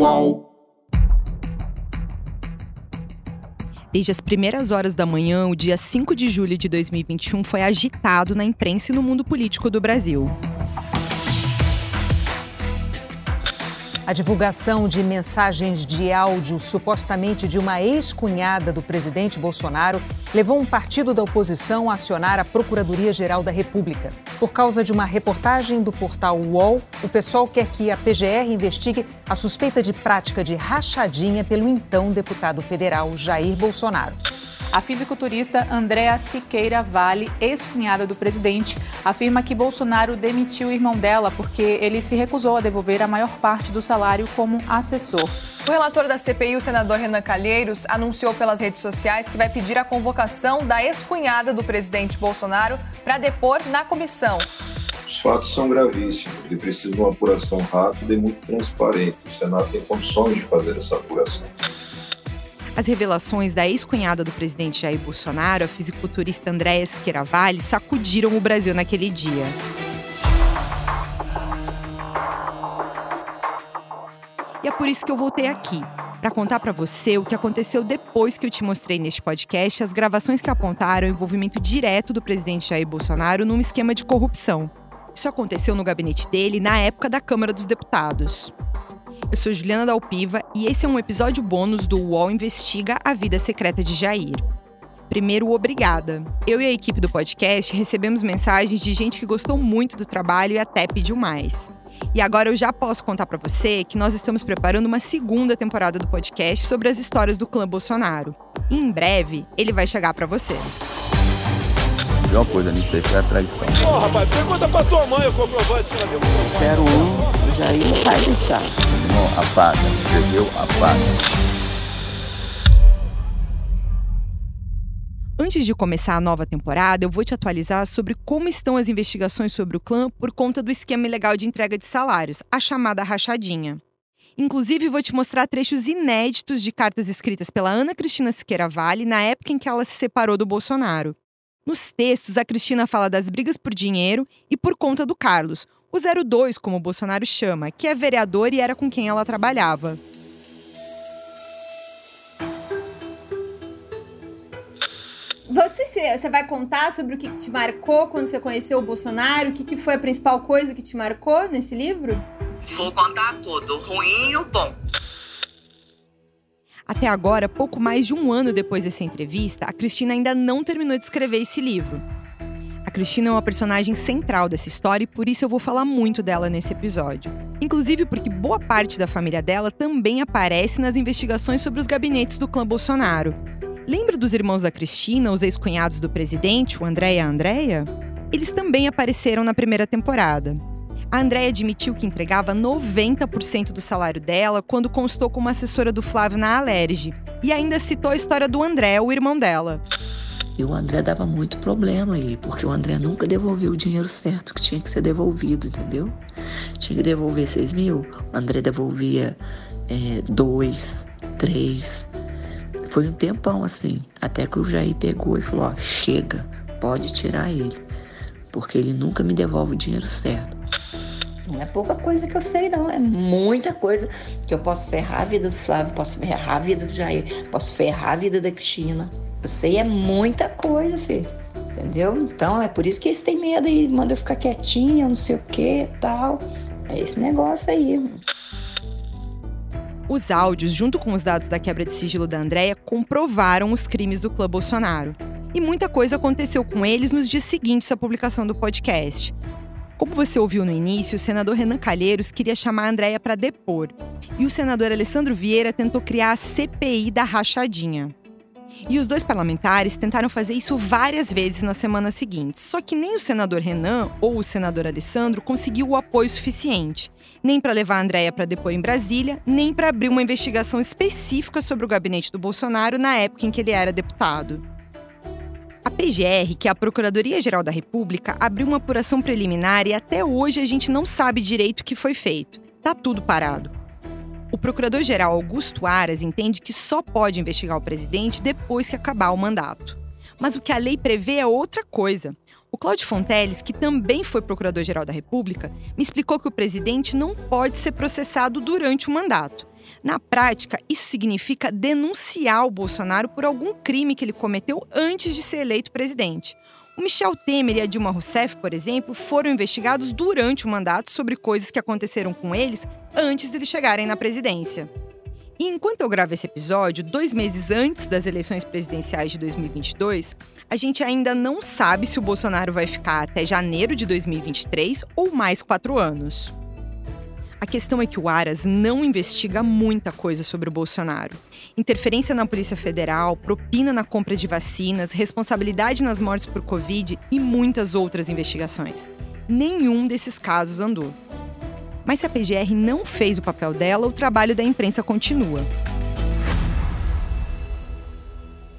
Uau! Desde as primeiras horas da manhã, o dia 5 de julho de 2021 foi agitado na imprensa e no mundo político do Brasil. A divulgação de mensagens de áudio supostamente de uma ex-cunhada do presidente Bolsonaro levou um partido da oposição a acionar a Procuradoria-Geral da República. Por causa de uma reportagem do portal UOL, o pessoal quer que a PGR investigue a suspeita de prática de rachadinha pelo então deputado federal Jair Bolsonaro. A fisiculturista Andréa Siqueira Vale, ex-cunhada do presidente, afirma que Bolsonaro demitiu o irmão dela porque ele se recusou a devolver a maior parte do salário como assessor. O relator da CPI, o senador Renan Calheiros, anunciou pelas redes sociais que vai pedir a convocação da ex-cunhada do presidente Bolsonaro para depor na comissão. Os fatos são gravíssimos e precisam de uma apuração rápida e muito transparente. O Senado tem condições de fazer essa apuração. As revelações da ex-cunhada do presidente Jair Bolsonaro, a fisiculturista Andréa Schieravalli, sacudiram o Brasil naquele dia. E é por isso que eu voltei aqui, para contar para você o que aconteceu depois que eu te mostrei neste podcast as gravações que apontaram o envolvimento direto do presidente Jair Bolsonaro num esquema de corrupção. Isso aconteceu no gabinete dele na época da Câmara dos Deputados. Eu sou Juliana Dalpiva e esse é um episódio bônus do UOL Investiga a Vida Secreta de Jair. Primeiro, obrigada. Eu e a equipe do podcast recebemos mensagens de gente que gostou muito do trabalho e até pediu mais. E agora eu já posso contar para você que nós estamos preparando uma segunda temporada do podcast sobre as histórias do clã Bolsonaro. E em breve ele vai chegar para você. Pior coisa nisso aí foi a traição. Ô, oh, rapaz, pergunta pra tua mãe o comprovante que ela deu Quero um, o Jair não vai deixar. Não, apaga, escreveu, apaga. Antes de começar a nova temporada, eu vou te atualizar sobre como estão as investigações sobre o clã por conta do esquema ilegal de entrega de salários, a chamada rachadinha. Inclusive, vou te mostrar trechos inéditos de cartas escritas pela Ana Cristina Siqueira Vale na época em que ela se separou do Bolsonaro. Nos textos, a Cristina fala das brigas por dinheiro e por conta do Carlos, o 02, como o Bolsonaro chama, que é vereador e era com quem ela trabalhava. Você, você vai contar sobre o que, que te marcou quando você conheceu o Bolsonaro? O que, que foi a principal coisa que te marcou nesse livro? Vou contar tudo, ruim e o bom. Até agora, pouco mais de um ano depois dessa entrevista, a Cristina ainda não terminou de escrever esse livro. A Cristina é uma personagem central dessa história e por isso eu vou falar muito dela nesse episódio. Inclusive porque boa parte da família dela também aparece nas investigações sobre os gabinetes do clã Bolsonaro. Lembra dos irmãos da Cristina, os ex-cunhados do presidente, o André e a Andréia? Eles também apareceram na primeira temporada. A Andréia admitiu que entregava 90% do salário dela quando constou como assessora do Flávio na Alerj. E ainda citou a história do André, o irmão dela. E o André dava muito problema aí, porque o André nunca devolveu o dinheiro certo que tinha que ser devolvido, entendeu? Tinha que devolver 6 mil, o André devolvia é, dois, três. Foi um tempão assim, até que o Jair pegou e falou: ó, chega, pode tirar ele, porque ele nunca me devolve o dinheiro certo. Não é pouca coisa que eu sei, não. É muita coisa que eu posso ferrar a vida do Flávio, posso ferrar a vida do Jair, posso ferrar a vida da Cristina. Eu sei, é muita coisa, filho. Entendeu? Então é por isso que eles têm medo e mandam eu ficar quietinha, não sei o que tal. É esse negócio aí. Os áudios, junto com os dados da quebra de sigilo da Andréia, comprovaram os crimes do clã Bolsonaro. E muita coisa aconteceu com eles nos dias seguintes à publicação do podcast. Como você ouviu no início, o senador Renan Calheiros queria chamar a Andréia para depor. E o senador Alessandro Vieira tentou criar a CPI da rachadinha. E os dois parlamentares tentaram fazer isso várias vezes nas semanas seguintes. Só que nem o senador Renan ou o senador Alessandro conseguiu o apoio suficiente, nem para levar a Andréia para depor em Brasília, nem para abrir uma investigação específica sobre o gabinete do Bolsonaro na época em que ele era deputado. PGR, que é a Procuradoria-Geral da República, abriu uma apuração preliminar e até hoje a gente não sabe direito o que foi feito. Tá tudo parado. O procurador-geral Augusto Aras entende que só pode investigar o presidente depois que acabar o mandato. Mas o que a lei prevê é outra coisa. O Cláudio Fonteles, que também foi procurador-geral da República, me explicou que o presidente não pode ser processado durante o mandato. Na prática, isso significa denunciar o Bolsonaro por algum crime que ele cometeu antes de ser eleito presidente. O Michel Temer e a Dilma Rousseff, por exemplo, foram investigados durante o mandato sobre coisas que aconteceram com eles antes de eles chegarem na presidência. E enquanto eu gravo esse episódio, dois meses antes das eleições presidenciais de 2022, a gente ainda não sabe se o Bolsonaro vai ficar até janeiro de 2023 ou mais quatro anos. A questão é que o Aras não investiga muita coisa sobre o Bolsonaro. Interferência na Polícia Federal, propina na compra de vacinas, responsabilidade nas mortes por Covid e muitas outras investigações. Nenhum desses casos andou. Mas se a PGR não fez o papel dela, o trabalho da imprensa continua.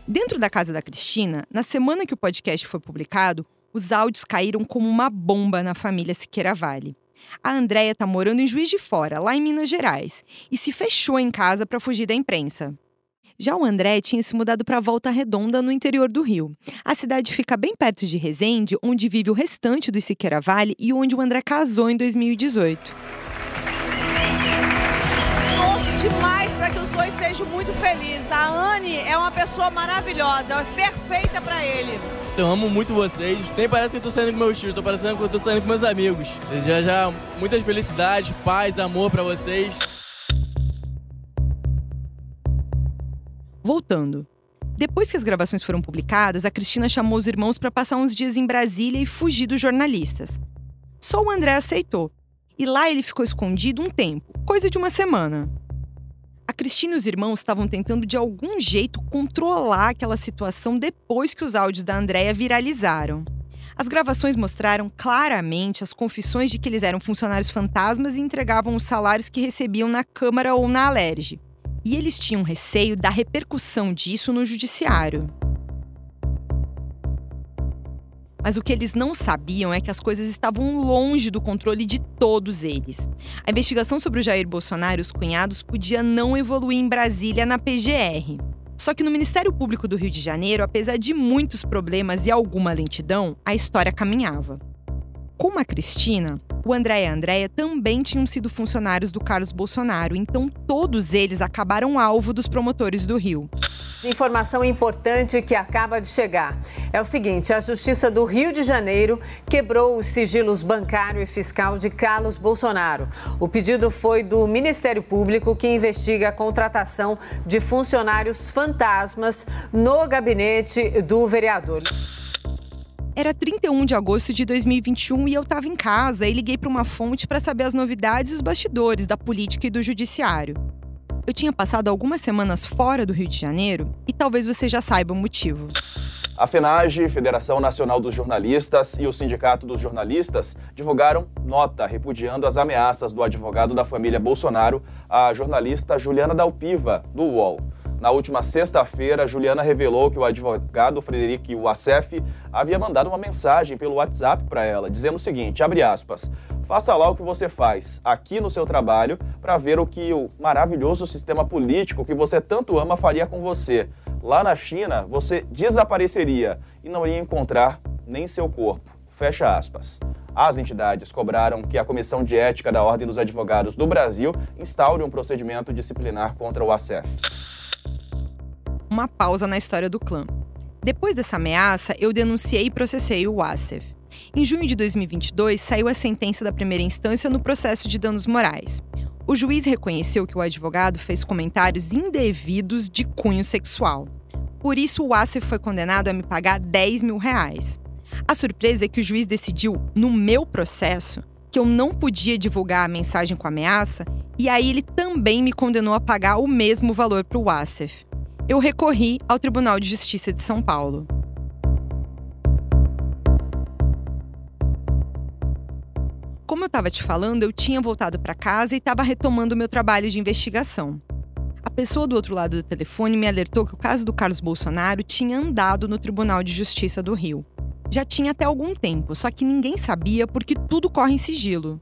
Dentro da casa da Cristina, na semana que o podcast foi publicado, os áudios caíram como uma bomba na família Siqueira Vale. A Andréia está morando em Juiz de Fora, lá em Minas Gerais, e se fechou em casa para fugir da imprensa. Já o André tinha se mudado para Volta Redonda, no interior do Rio. A cidade fica bem perto de Resende, onde vive o restante do Siqueira Vale e onde o André casou em 2018. Torço demais para que os dois sejam muito felizes. A Anne é uma pessoa maravilhosa, é perfeita para ele. Eu amo muito vocês. Nem parece que eu tô saindo com meus tios, tô parecendo que eu tô saindo com meus amigos. Desejo já muitas felicidades, paz, amor para vocês. Voltando. Depois que as gravações foram publicadas, a Cristina chamou os irmãos para passar uns dias em Brasília e fugir dos jornalistas. Só o André aceitou. E lá ele ficou escondido um tempo, coisa de uma semana. A Cristina e os irmãos estavam tentando de algum jeito controlar aquela situação depois que os áudios da Andréia viralizaram. As gravações mostraram claramente as confissões de que eles eram funcionários fantasmas e entregavam os salários que recebiam na Câmara ou na Alerj. E eles tinham receio da repercussão disso no judiciário. Mas o que eles não sabiam é que as coisas estavam longe do controle de todos eles. A investigação sobre o Jair Bolsonaro e os cunhados podia não evoluir em Brasília na PGR. Só que no Ministério Público do Rio de Janeiro, apesar de muitos problemas e alguma lentidão, a história caminhava. Como a Cristina, o André e a Andréia também tinham sido funcionários do Carlos Bolsonaro, então todos eles acabaram alvo dos promotores do Rio. Informação importante que acaba de chegar. É o seguinte: a Justiça do Rio de Janeiro quebrou os sigilos bancário e fiscal de Carlos Bolsonaro. O pedido foi do Ministério Público, que investiga a contratação de funcionários fantasmas no gabinete do vereador. Era 31 de agosto de 2021 e eu estava em casa e liguei para uma fonte para saber as novidades e os bastidores da política e do judiciário. Eu tinha passado algumas semanas fora do Rio de Janeiro e talvez você já saiba o motivo. A FENAGE, Federação Nacional dos Jornalistas, e o Sindicato dos Jornalistas divulgaram nota repudiando as ameaças do advogado da família Bolsonaro, a jornalista Juliana Dalpiva, do UOL. Na última sexta-feira, Juliana revelou que o advogado Frederic Wassef havia mandado uma mensagem pelo WhatsApp para ela, dizendo o seguinte, aspas, faça lá o que você faz aqui no seu trabalho para ver o que o maravilhoso sistema político que você tanto ama faria com você. Lá na China, você desapareceria e não iria encontrar nem seu corpo. Fecha aspas. As entidades cobraram que a Comissão de Ética da Ordem dos Advogados do Brasil instaure um procedimento disciplinar contra o ACF uma pausa na história do clã. Depois dessa ameaça, eu denunciei e processei o Wassef. Em junho de 2022, saiu a sentença da primeira instância no processo de danos morais. O juiz reconheceu que o advogado fez comentários indevidos de cunho sexual. Por isso, o Wassef foi condenado a me pagar 10 mil reais. A surpresa é que o juiz decidiu, no meu processo, que eu não podia divulgar a mensagem com ameaça, e aí ele também me condenou a pagar o mesmo valor para o Wassef eu recorri ao Tribunal de Justiça de São Paulo. Como eu estava te falando, eu tinha voltado para casa e estava retomando o meu trabalho de investigação. A pessoa do outro lado do telefone me alertou que o caso do Carlos Bolsonaro tinha andado no Tribunal de Justiça do Rio. Já tinha até algum tempo, só que ninguém sabia porque tudo corre em sigilo.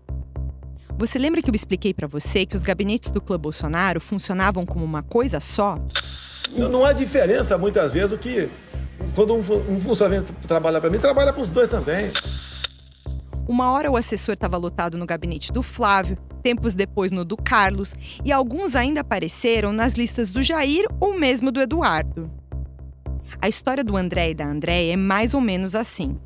Você lembra que eu expliquei para você que os gabinetes do Clã Bolsonaro funcionavam como uma coisa só? Não há diferença, muitas vezes, o que quando um, um funcionário trabalha para mim, trabalha para os dois também. Uma hora o assessor estava lotado no gabinete do Flávio, tempos depois no do Carlos, e alguns ainda apareceram nas listas do Jair ou mesmo do Eduardo. A história do André e da Andréia é mais ou menos assim.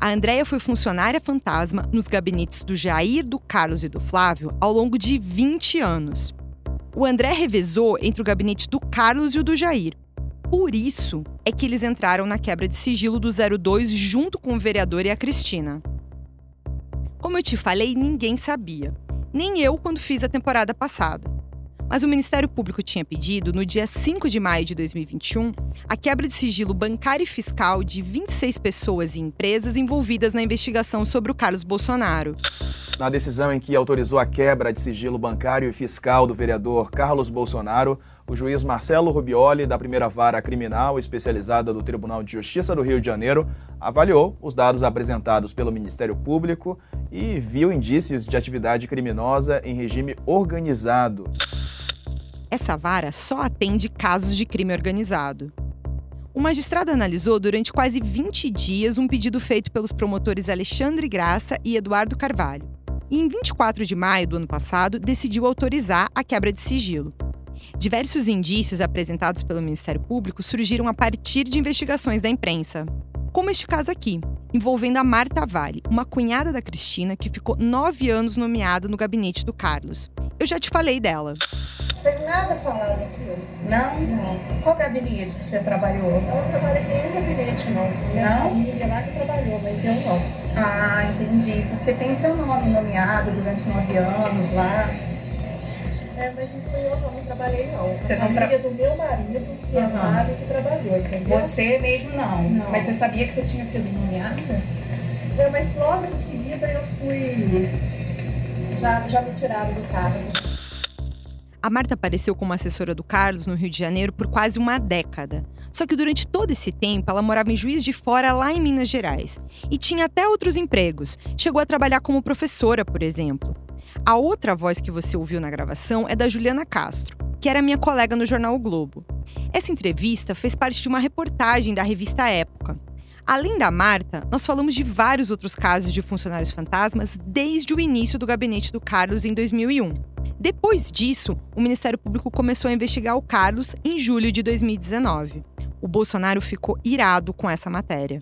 A Andréia foi funcionária fantasma nos gabinetes do Jair, do Carlos e do Flávio ao longo de 20 anos. O André revezou entre o gabinete do Carlos e o do Jair. Por isso é que eles entraram na quebra de sigilo do 02 junto com o vereador e a Cristina. Como eu te falei, ninguém sabia. Nem eu quando fiz a temporada passada. Mas o Ministério Público tinha pedido, no dia 5 de maio de 2021, a quebra de sigilo bancário e fiscal de 26 pessoas e empresas envolvidas na investigação sobre o Carlos Bolsonaro. Na decisão em que autorizou a quebra de sigilo bancário e fiscal do vereador Carlos Bolsonaro, o juiz Marcelo Rubioli, da primeira vara criminal especializada do Tribunal de Justiça do Rio de Janeiro, avaliou os dados apresentados pelo Ministério Público e viu indícios de atividade criminosa em regime organizado. Essa vara só atende casos de crime organizado. O magistrado analisou durante quase 20 dias um pedido feito pelos promotores Alexandre Graça e Eduardo Carvalho. E em 24 de maio do ano passado, decidiu autorizar a quebra de sigilo. Diversos indícios apresentados pelo Ministério Público surgiram a partir de investigações da imprensa. Como este caso aqui, envolvendo a Marta Vale, uma cunhada da Cristina que ficou nove anos nomeada no gabinete do Carlos. Eu já te falei dela. Não tem nada falando filme. Não? Não. Qual gabinete que você trabalhou? Eu não trabalhei em nenhum gabinete, não. Minha não? família lá que trabalhou, mas eu não. Ah, entendi. Porque tem seu nome nomeado durante nove anos lá. É, mas não fui eu não, não trabalhei não. Você a não tra... do meu marido, que uhum. é Mário, que trabalhou, entendeu? Você mesmo não. não. Mas você sabia que você tinha sido nomeada? É, mas logo em seguida eu fui... Já, já me tiraram do cargo. A Marta apareceu como assessora do Carlos no Rio de Janeiro por quase uma década. Só que durante todo esse tempo ela morava em Juiz de Fora, lá em Minas Gerais. E tinha até outros empregos. Chegou a trabalhar como professora, por exemplo. A outra voz que você ouviu na gravação é da Juliana Castro, que era minha colega no jornal o Globo. Essa entrevista fez parte de uma reportagem da revista Época. Além da Marta, nós falamos de vários outros casos de funcionários fantasmas desde o início do gabinete do Carlos em 2001. Depois disso, o Ministério Público começou a investigar o Carlos em julho de 2019. O Bolsonaro ficou irado com essa matéria.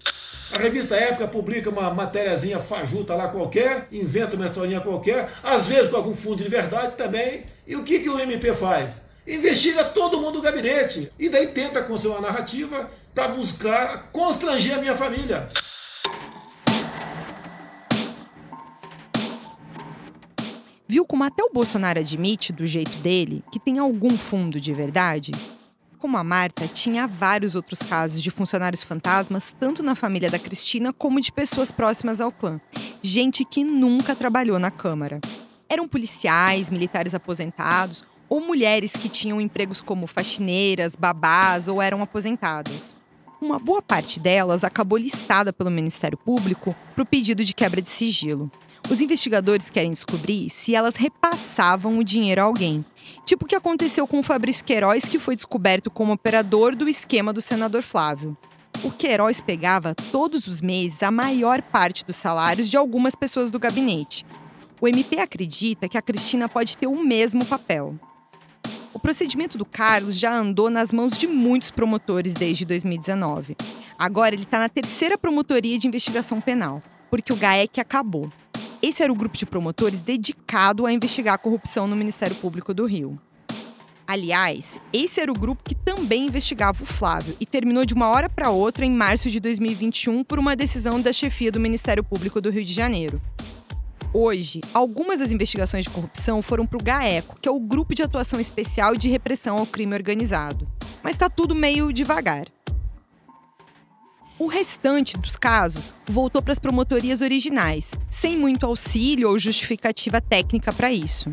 A revista Época publica uma matériazinha fajuta lá qualquer, inventa uma historinha qualquer, às vezes com algum fundo de verdade também. E o que, que o MP faz? Investiga todo mundo do gabinete. E daí tenta construir uma narrativa para buscar constranger a minha família. Viu como até o Bolsonaro admite, do jeito dele, que tem algum fundo de verdade? Como a Marta, tinha vários outros casos de funcionários fantasmas, tanto na família da Cristina como de pessoas próximas ao clã. Gente que nunca trabalhou na Câmara. Eram policiais, militares aposentados ou mulheres que tinham empregos como faxineiras, babás ou eram aposentadas. Uma boa parte delas acabou listada pelo Ministério Público para o pedido de quebra de sigilo. Os investigadores querem descobrir se elas repassavam o dinheiro a alguém. Tipo o que aconteceu com o Fabrício Queiroz, que foi descoberto como operador do esquema do senador Flávio. O Queiroz pegava todos os meses a maior parte dos salários de algumas pessoas do gabinete. O MP acredita que a Cristina pode ter o mesmo papel. O procedimento do Carlos já andou nas mãos de muitos promotores desde 2019. Agora ele está na terceira promotoria de investigação penal, porque o GAEC acabou. Esse era o grupo de promotores dedicado a investigar a corrupção no Ministério Público do Rio. Aliás, esse era o grupo que também investigava o Flávio e terminou de uma hora para outra em março de 2021 por uma decisão da chefia do Ministério Público do Rio de Janeiro. Hoje, algumas das investigações de corrupção foram para o GAECO, que é o Grupo de Atuação Especial de Repressão ao Crime Organizado. Mas está tudo meio devagar. O restante dos casos voltou para as promotorias originais, sem muito auxílio ou justificativa técnica para isso.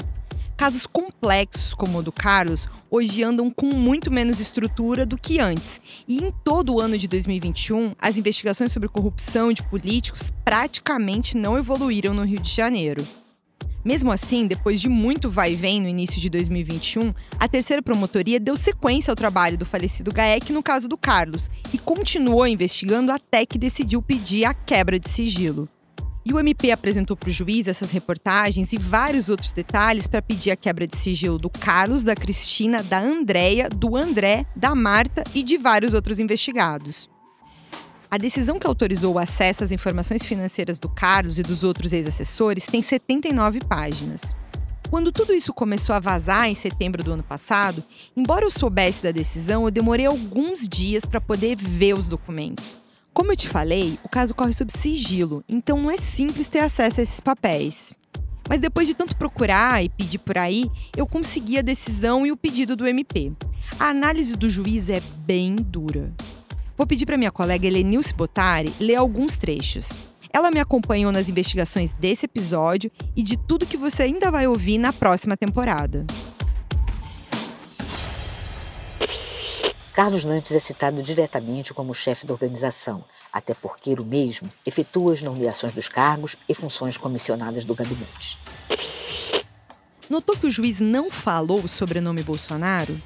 Casos complexos como o do Carlos hoje andam com muito menos estrutura do que antes. E em todo o ano de 2021, as investigações sobre corrupção de políticos praticamente não evoluíram no Rio de Janeiro. Mesmo assim, depois de muito vai e vem no início de 2021, a terceira promotoria deu sequência ao trabalho do falecido GAEC no caso do Carlos e continuou investigando até que decidiu pedir a quebra de sigilo. E o MP apresentou para o juiz essas reportagens e vários outros detalhes para pedir a quebra de sigilo do Carlos, da Cristina, da Andréia, do André, da Marta e de vários outros investigados. A decisão que autorizou o acesso às informações financeiras do Carlos e dos outros ex-assessores tem 79 páginas. Quando tudo isso começou a vazar em setembro do ano passado, embora eu soubesse da decisão, eu demorei alguns dias para poder ver os documentos. Como eu te falei, o caso corre sob sigilo, então não é simples ter acesso a esses papéis. Mas depois de tanto procurar e pedir por aí, eu consegui a decisão e o pedido do MP. A análise do juiz é bem dura. Vou pedir para minha colega Helenilce Botari ler alguns trechos. Ela me acompanhou nas investigações desse episódio e de tudo que você ainda vai ouvir na próxima temporada. Carlos Nantes é citado diretamente como chefe da organização, até porque o mesmo efetua as nomeações dos cargos e funções comissionadas do gabinete. Notou que o juiz não falou o sobrenome Bolsonaro?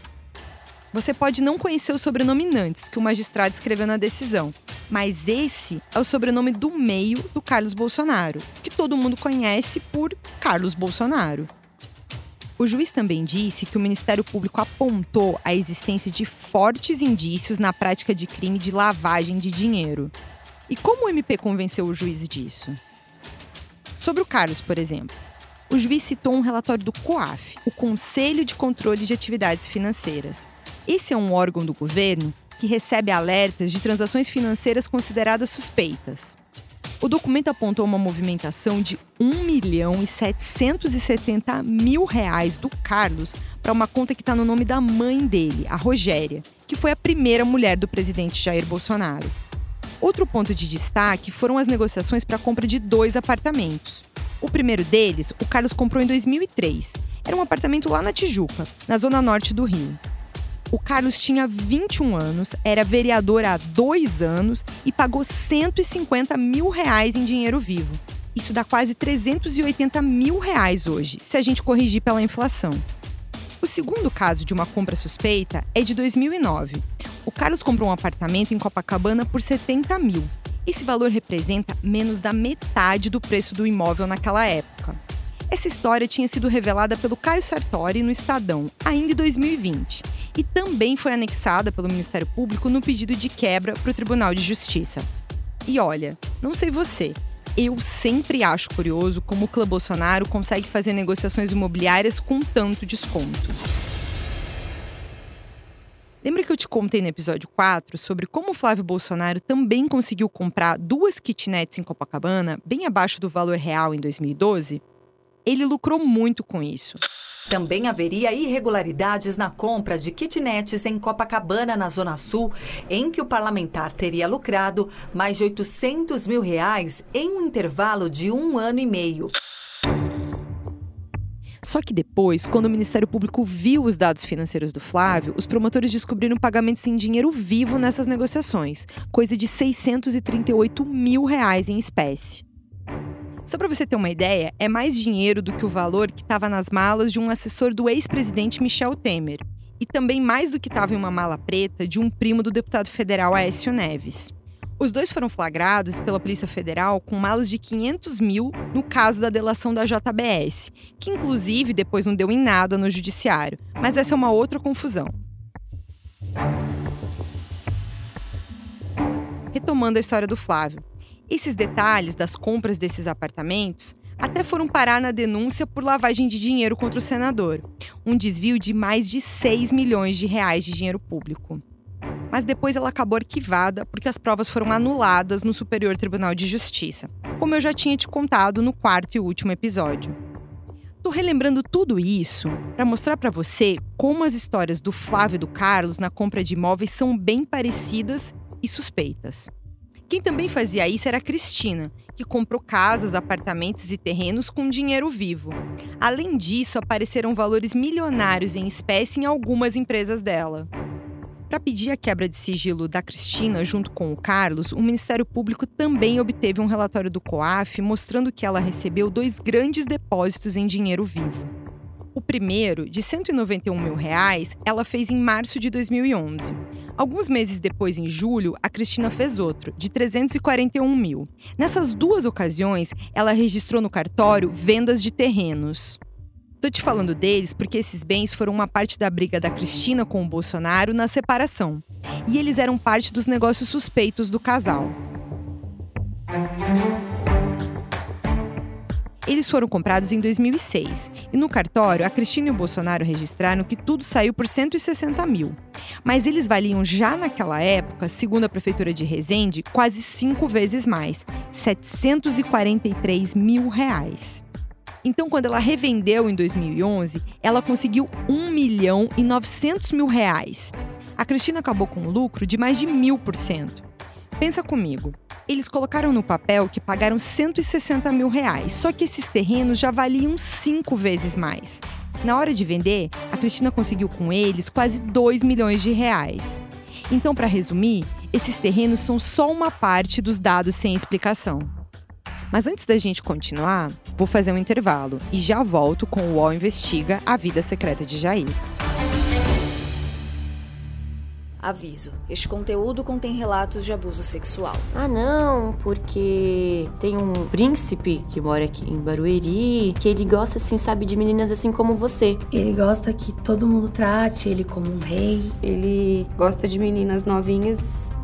Você pode não conhecer o sobrenome Nantes, que o magistrado escreveu na decisão, mas esse é o sobrenome do meio do Carlos Bolsonaro, que todo mundo conhece por Carlos Bolsonaro. O juiz também disse que o Ministério Público apontou a existência de fortes indícios na prática de crime de lavagem de dinheiro. E como o MP convenceu o juiz disso? Sobre o Carlos, por exemplo, o juiz citou um relatório do COAF, o Conselho de Controle de Atividades Financeiras. Esse é um órgão do governo que recebe alertas de transações financeiras consideradas suspeitas. O documento apontou uma movimentação de 1 milhão e 770 mil reais do Carlos para uma conta que está no nome da mãe dele, a Rogéria, que foi a primeira mulher do presidente Jair Bolsonaro. Outro ponto de destaque foram as negociações para a compra de dois apartamentos. O primeiro deles, o Carlos comprou em 2003. Era um apartamento lá na Tijuca, na zona norte do Rio. O Carlos tinha 21 anos, era vereador há dois anos e pagou 150 mil reais em dinheiro vivo. Isso dá quase 380 mil reais hoje, se a gente corrigir pela inflação. O segundo caso de uma compra suspeita é de 2009. O Carlos comprou um apartamento em Copacabana por 70 mil. Esse valor representa menos da metade do preço do imóvel naquela época. Essa história tinha sido revelada pelo Caio Sartori no Estadão, ainda em 2020, e também foi anexada pelo Ministério Público no pedido de quebra para o Tribunal de Justiça. E olha, não sei você, eu sempre acho curioso como o Clã Bolsonaro consegue fazer negociações imobiliárias com tanto desconto. Lembra que eu te contei no episódio 4 sobre como o Flávio Bolsonaro também conseguiu comprar duas kitnets em Copacabana, bem abaixo do valor real em 2012? Ele lucrou muito com isso. Também haveria irregularidades na compra de kitnets em Copacabana, na Zona Sul, em que o parlamentar teria lucrado mais de 800 mil reais em um intervalo de um ano e meio. Só que depois, quando o Ministério Público viu os dados financeiros do Flávio, os promotores descobriram pagamentos em dinheiro vivo nessas negociações, coisa de 638 mil reais em espécie. Só para você ter uma ideia, é mais dinheiro do que o valor que estava nas malas de um assessor do ex-presidente Michel Temer. E também mais do que estava em uma mala preta de um primo do deputado federal Aécio Neves. Os dois foram flagrados pela Polícia Federal com malas de 500 mil no caso da delação da JBS, que inclusive depois não deu em nada no judiciário. Mas essa é uma outra confusão. Retomando a história do Flávio. Esses detalhes das compras desses apartamentos até foram parar na denúncia por lavagem de dinheiro contra o senador, um desvio de mais de 6 milhões de reais de dinheiro público. Mas depois ela acabou arquivada porque as provas foram anuladas no Superior Tribunal de Justiça, como eu já tinha te contado no quarto e último episódio. Tô relembrando tudo isso para mostrar para você como as histórias do Flávio e do Carlos na compra de imóveis são bem parecidas e suspeitas. Quem também fazia isso era Cristina, que comprou casas, apartamentos e terrenos com dinheiro vivo. Além disso, apareceram valores milionários em espécie em algumas empresas dela. Para pedir a quebra de sigilo da Cristina junto com o Carlos, o Ministério Público também obteve um relatório do COAF mostrando que ela recebeu dois grandes depósitos em dinheiro vivo. O primeiro, de 191 mil reais, ela fez em março de 2011. Alguns meses depois, em julho, a Cristina fez outro, de 341 mil. Nessas duas ocasiões, ela registrou no cartório vendas de terrenos. Tô te falando deles porque esses bens foram uma parte da briga da Cristina com o Bolsonaro na separação. E eles eram parte dos negócios suspeitos do casal. Eles foram comprados em 2006 e no cartório a Cristina e o Bolsonaro registraram que tudo saiu por 160 mil. Mas eles valiam já naquela época, segundo a prefeitura de Resende, quase cinco vezes mais, 743 mil reais. Então, quando ela revendeu em 2011, ela conseguiu 1 milhão e 900 mil reais. A Cristina acabou com um lucro de mais de mil por cento. Pensa comigo. Eles colocaram no papel que pagaram 160 mil reais, só que esses terrenos já valiam cinco vezes mais. Na hora de vender, a Cristina conseguiu com eles quase 2 milhões de reais. Então, para resumir, esses terrenos são só uma parte dos dados sem explicação. Mas antes da gente continuar, vou fazer um intervalo e já volto com o UOL Investiga a Vida Secreta de Jair. Aviso: este conteúdo contém relatos de abuso sexual. Ah, não, porque tem um príncipe que mora aqui em Barueri, que ele gosta, assim, sabe, de meninas assim como você. Ele gosta que todo mundo trate ele como um rei. Ele gosta de meninas novinhas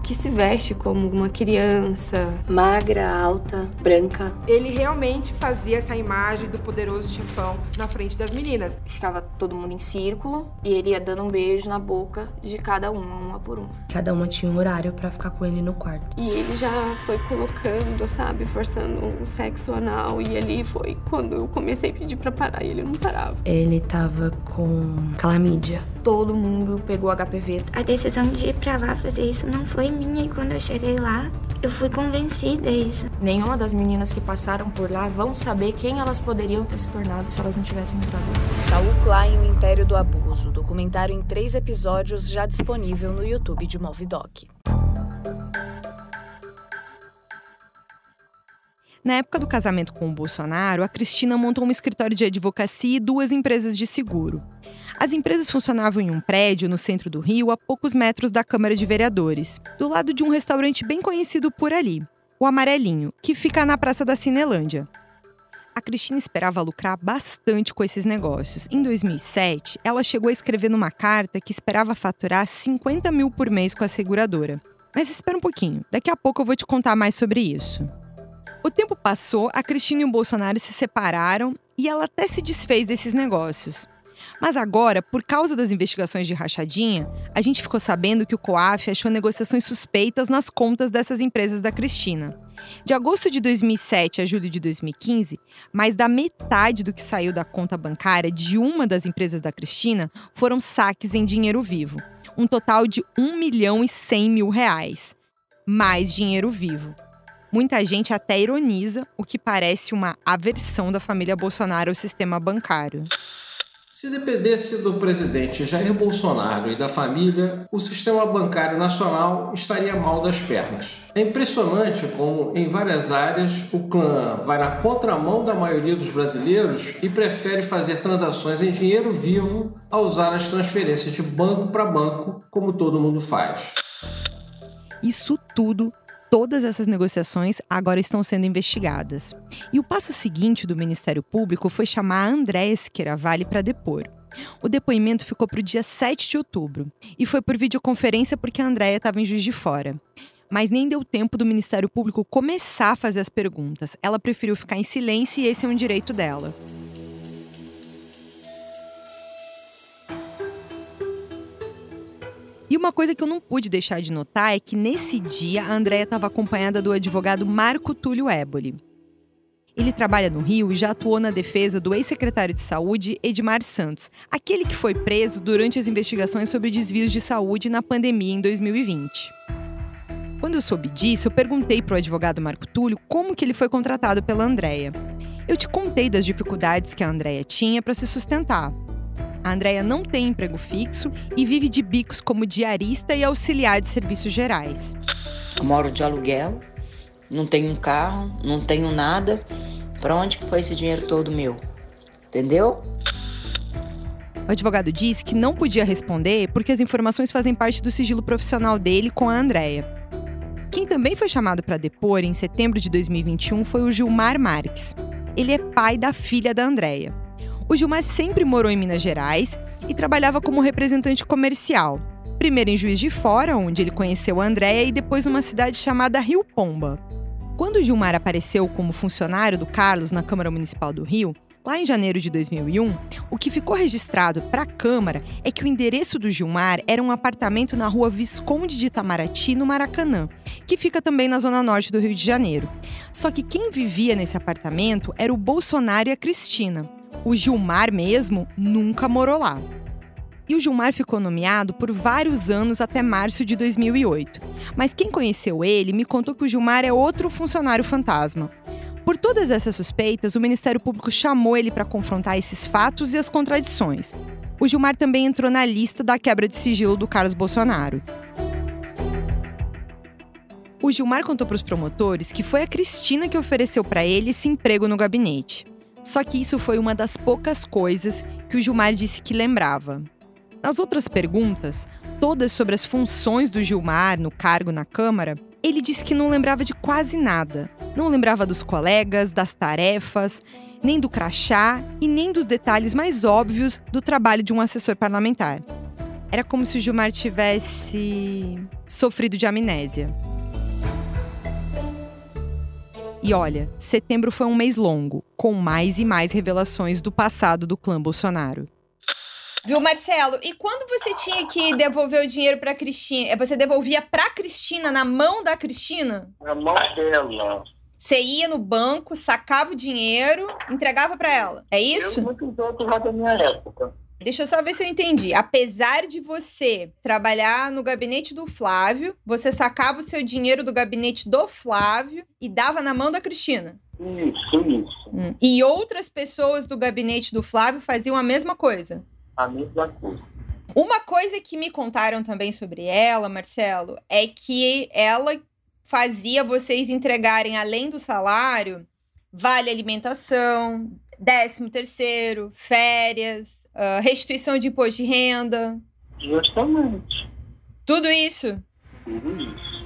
que se veste como uma criança. Magra, alta, branca. Ele realmente fazia essa imagem do poderoso chefão na frente das meninas. Ficava todo mundo em círculo e ele ia dando um beijo na boca de cada uma, uma por uma. Cada uma tinha um horário para ficar com ele no quarto. E ele já foi colocando, sabe, forçando um sexo anal. E ali foi quando eu comecei a pedir pra parar e ele não parava. Ele tava com calamídia. Todo mundo pegou HPV. A decisão de ir pra lá fazer isso não foi minha e quando eu cheguei lá, eu fui convencida isso. Nenhuma das meninas que passaram por lá vão saber quem elas poderiam ter se tornado se elas não tivessem entrado. Saul Klein, o Império do Abuso, documentário em três episódios já disponível no YouTube de Movidoc. Na época do casamento com o Bolsonaro, a Cristina montou um escritório de advocacia e duas empresas de seguro. As empresas funcionavam em um prédio no centro do Rio, a poucos metros da Câmara de Vereadores, do lado de um restaurante bem conhecido por ali, o Amarelinho, que fica na Praça da Cinelândia. A Cristina esperava lucrar bastante com esses negócios. Em 2007, ela chegou a escrever numa carta que esperava faturar 50 mil por mês com a seguradora. Mas espera um pouquinho, daqui a pouco eu vou te contar mais sobre isso. O tempo passou, a Cristina e o Bolsonaro se separaram e ela até se desfez desses negócios. Mas agora, por causa das investigações de rachadinha, a gente ficou sabendo que o COAF achou negociações suspeitas nas contas dessas empresas da Cristina. De agosto de 2007 a julho de 2015, mais da metade do que saiu da conta bancária de uma das empresas da Cristina foram saques em dinheiro vivo. Um total de 1 milhão e 100 mil reais. Mais dinheiro vivo. Muita gente até ironiza o que parece uma aversão da família Bolsonaro ao sistema bancário. Se dependesse do presidente Jair Bolsonaro e da família, o sistema bancário nacional estaria mal das pernas. É impressionante como, em várias áreas, o clã vai na contramão da maioria dos brasileiros e prefere fazer transações em dinheiro vivo a usar as transferências de banco para banco, como todo mundo faz. Isso tudo todas essas negociações agora estão sendo investigadas. E o passo seguinte do Ministério Público foi chamar a Andréa Siqueira Vale para depor. O depoimento ficou para o dia 7 de outubro e foi por videoconferência porque a Andréia estava em Juiz de Fora. Mas nem deu tempo do Ministério Público começar a fazer as perguntas. Ela preferiu ficar em silêncio e esse é um direito dela. E uma coisa que eu não pude deixar de notar é que nesse dia a Andrea estava acompanhada do advogado Marco Túlio Éboli. Ele trabalha no Rio e já atuou na defesa do ex-secretário de Saúde, Edmar Santos, aquele que foi preso durante as investigações sobre desvios de saúde na pandemia em 2020. Quando eu soube disso, eu perguntei para o advogado Marco Túlio como que ele foi contratado pela Andrea. Eu te contei das dificuldades que a Andrea tinha para se sustentar, a Andrea não tem emprego fixo e vive de bicos como diarista e auxiliar de serviços gerais. Eu moro de aluguel, não tenho um carro, não tenho nada. Para onde que foi esse dinheiro todo meu? Entendeu? O advogado disse que não podia responder porque as informações fazem parte do sigilo profissional dele com a Andrea. Quem também foi chamado para depor em setembro de 2021 foi o Gilmar Marques. Ele é pai da filha da Andrea. O Gilmar sempre morou em Minas Gerais e trabalhava como representante comercial. Primeiro em Juiz de Fora, onde ele conheceu a Andrea, e depois numa cidade chamada Rio Pomba. Quando o Gilmar apareceu como funcionário do Carlos na Câmara Municipal do Rio, lá em janeiro de 2001, o que ficou registrado para a Câmara é que o endereço do Gilmar era um apartamento na rua Visconde de Itamaraty, no Maracanã, que fica também na zona norte do Rio de Janeiro. Só que quem vivia nesse apartamento era o Bolsonaro e a Cristina. O Gilmar mesmo nunca morou lá. E o Gilmar ficou nomeado por vários anos até março de 2008. Mas quem conheceu ele me contou que o Gilmar é outro funcionário fantasma. Por todas essas suspeitas, o Ministério Público chamou ele para confrontar esses fatos e as contradições. O Gilmar também entrou na lista da quebra de sigilo do Carlos Bolsonaro. O Gilmar contou para os promotores que foi a Cristina que ofereceu para ele esse emprego no gabinete. Só que isso foi uma das poucas coisas que o Gilmar disse que lembrava. Nas outras perguntas, todas sobre as funções do Gilmar no cargo na Câmara, ele disse que não lembrava de quase nada. Não lembrava dos colegas, das tarefas, nem do crachá e nem dos detalhes mais óbvios do trabalho de um assessor parlamentar. Era como se o Gilmar tivesse sofrido de amnésia. E olha, setembro foi um mês longo, com mais e mais revelações do passado do clã Bolsonaro. Viu, Marcelo? E quando você tinha que devolver o dinheiro pra Cristina? é, Você devolvia pra Cristina, na mão da Cristina? Na mão dela. Você ia no banco, sacava o dinheiro, entregava pra ela. É isso? Eu e muitos outros lá da minha época. Deixa eu só ver se eu entendi. Apesar de você trabalhar no gabinete do Flávio, você sacava o seu dinheiro do gabinete do Flávio e dava na mão da Cristina. Isso, isso. Hum. E outras pessoas do gabinete do Flávio faziam a mesma coisa. A mesma coisa. Uma coisa que me contaram também sobre ela, Marcelo, é que ela fazia vocês entregarem, além do salário, vale alimentação, décimo terceiro, férias, uh, restituição de imposto de renda. Justamente. Tudo isso? Tudo isso.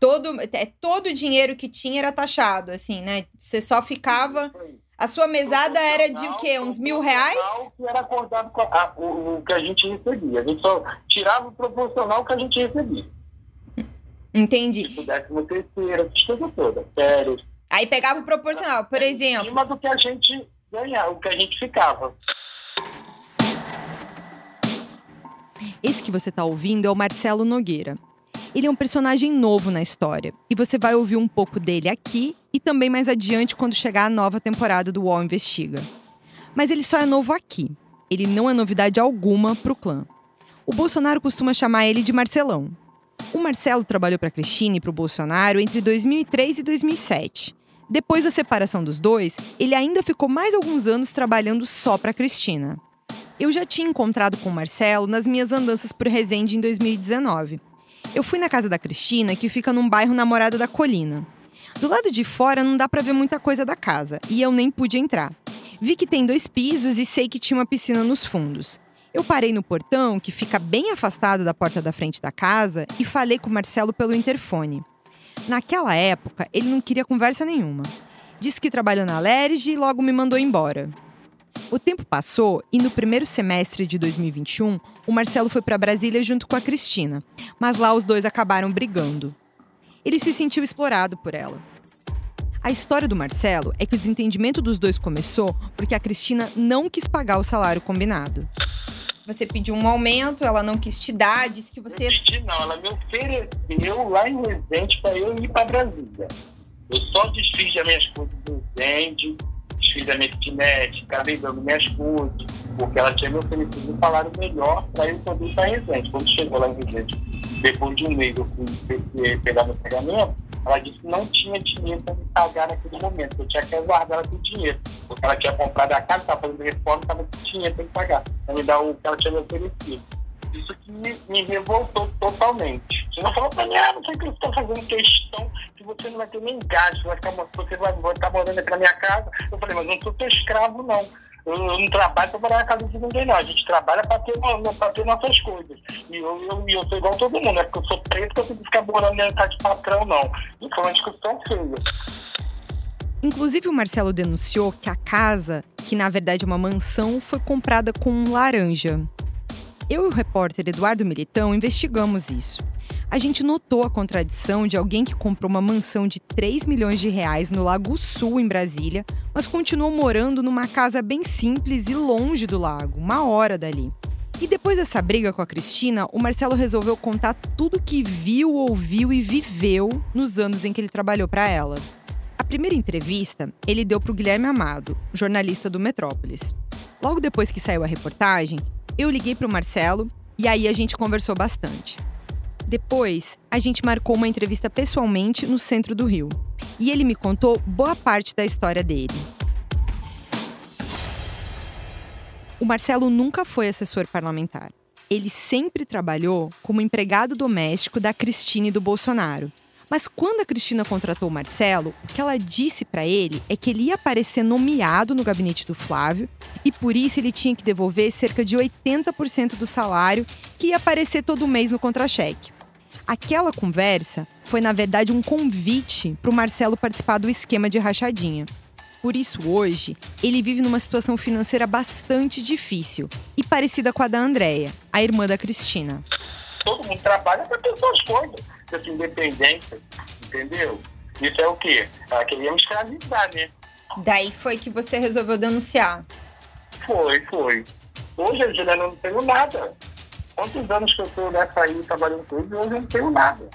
Todo, é, todo o dinheiro que tinha era taxado, assim, né? Você só ficava... A sua mesada era de o quê? Uns mil reais? Que era acordado com a, o, o, que a gente recebia. A gente só tirava o proporcional que a gente recebia. Entendi. Tipo, décimo terceiro, coisa toda. Férias. Aí pegava o proporcional, por exemplo. Em cima do que a gente ganhava, o que a gente ficava. Esse que você está ouvindo é o Marcelo Nogueira. Ele é um personagem novo na história e você vai ouvir um pouco dele aqui e também mais adiante quando chegar a nova temporada do UOL Investiga. Mas ele só é novo aqui. Ele não é novidade alguma para o clã. O Bolsonaro costuma chamar ele de Marcelão. O Marcelo trabalhou para Cristina e para o Bolsonaro entre 2003 e 2007. Depois da separação dos dois, ele ainda ficou mais alguns anos trabalhando só para Cristina. Eu já tinha encontrado com o Marcelo nas minhas andanças por Resende em 2019. Eu fui na casa da Cristina, que fica num bairro namorada da Colina. Do lado de fora não dá para ver muita coisa da casa, e eu nem pude entrar. Vi que tem dois pisos e sei que tinha uma piscina nos fundos. Eu parei no portão, que fica bem afastado da porta da frente da casa, e falei com o Marcelo pelo interfone. Naquela época, ele não queria conversa nenhuma. Disse que trabalhou na Lerge e logo me mandou embora. O tempo passou e no primeiro semestre de 2021, o Marcelo foi para Brasília junto com a Cristina, mas lá os dois acabaram brigando. Ele se sentiu explorado por ela. A história do Marcelo é que o desentendimento dos dois começou porque a Cristina não quis pagar o salário combinado. Você pediu um aumento, ela não quis te dar, disse que você. Não pedi, não. Ela me ofereceu lá em Resende para eu ir para Brasília. Eu só desfiz as minhas coisas do Resende, desfiz a kitnet, acabei dando minhas coisas, porque ela tinha me oferecido um salário melhor para eu poder para Resende. Quando chegou lá em Resende, depois de um mês eu fui pegar meu pagamento, ela disse que não tinha dinheiro para me pagar naquele momento. Eu tinha que aguardar ela com dinheiro. Porque ela tinha comprado a casa, estava fazendo reforma, estava com dinheiro para me pagar. Para me dar o que ela tinha me oferecido. Isso que me, me revoltou totalmente. Você não falou para mim, ah, não sei o que você está fazendo questão que você não vai ter nem gasto, vai ficar, você vai, vai estar morando aqui na minha casa. Eu falei, mas eu não sou teu escravo, não. eu, eu não trabalho para morar na casa de ninguém, não. A gente trabalha para ter, pra ter nossas coisas. E eu, eu, eu sou igual todo mundo, é porque eu sou preto que eu tenho que ficar morando da casa de patrão, não. Principalmente que eu sou feio. Inclusive, o Marcelo denunciou que a casa, que na verdade é uma mansão, foi comprada com um laranja. Eu e o repórter Eduardo Militão investigamos isso. A gente notou a contradição de alguém que comprou uma mansão de 3 milhões de reais no Lago Sul, em Brasília, mas continuou morando numa casa bem simples e longe do lago, uma hora dali. E depois dessa briga com a Cristina, o Marcelo resolveu contar tudo que viu, ouviu e viveu nos anos em que ele trabalhou para ela. A primeira entrevista ele deu para o Guilherme Amado, jornalista do Metrópolis. Logo depois que saiu a reportagem, eu liguei para o Marcelo e aí a gente conversou bastante. Depois, a gente marcou uma entrevista pessoalmente no centro do Rio. E ele me contou boa parte da história dele. O Marcelo nunca foi assessor parlamentar. Ele sempre trabalhou como empregado doméstico da Cristina e do Bolsonaro. Mas quando a Cristina contratou o Marcelo, o que ela disse para ele é que ele ia aparecer nomeado no gabinete do Flávio e por isso ele tinha que devolver cerca de 80% do salário que ia aparecer todo mês no contra-cheque. Aquela conversa foi, na verdade, um convite para o Marcelo participar do esquema de rachadinha. Por isso, hoje, ele vive numa situação financeira bastante difícil e parecida com a da Andrea, a irmã da Cristina. Todo mundo trabalha para ter suas coisas, ter sua independência, entendeu? Isso é o quê? Ela queria me escravizar, né? Daí foi que você resolveu denunciar. Foi, foi. Hoje a Juliana não tem nada quantos anos que eu estou nessa aí trabalhando com eles, hoje eu não tenho nada.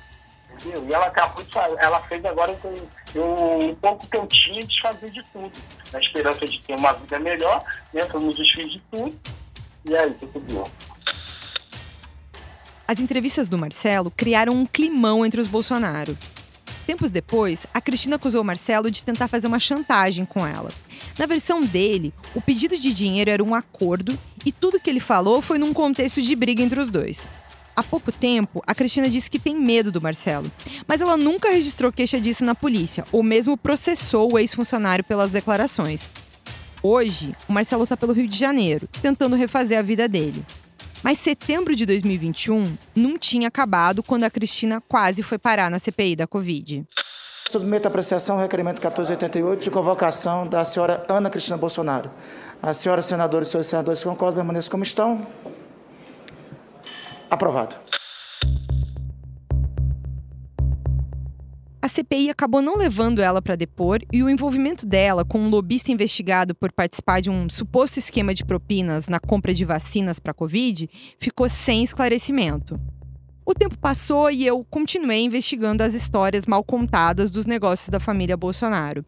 Entendeu? E ela acabou de ela fez agora com eu, um pouco que eu tinha desfazer de tudo. Na esperança de ter uma vida melhor, né? Fomos desfiz de tudo. E aí, tudo bom. As entrevistas do Marcelo criaram um climão entre os Bolsonaro. Tempos depois, a Cristina acusou Marcelo de tentar fazer uma chantagem com ela. Na versão dele, o pedido de dinheiro era um acordo e tudo que ele falou foi num contexto de briga entre os dois. Há pouco tempo, a Cristina disse que tem medo do Marcelo, mas ela nunca registrou queixa disso na polícia ou mesmo processou o ex-funcionário pelas declarações. Hoje, o Marcelo está pelo Rio de Janeiro, tentando refazer a vida dele. Mas setembro de 2021 não tinha acabado quando a Cristina quase foi parar na CPI da Covid. Submeto à apreciação o requerimento 1488 de convocação da senhora Ana Cristina Bolsonaro. A senhora senadora e os senhores senadores concordam, permaneçam como estão. Aprovado. A CPI acabou não levando ela para depor e o envolvimento dela com um lobista investigado por participar de um suposto esquema de propinas na compra de vacinas para a Covid ficou sem esclarecimento. O tempo passou e eu continuei investigando as histórias mal contadas dos negócios da família Bolsonaro,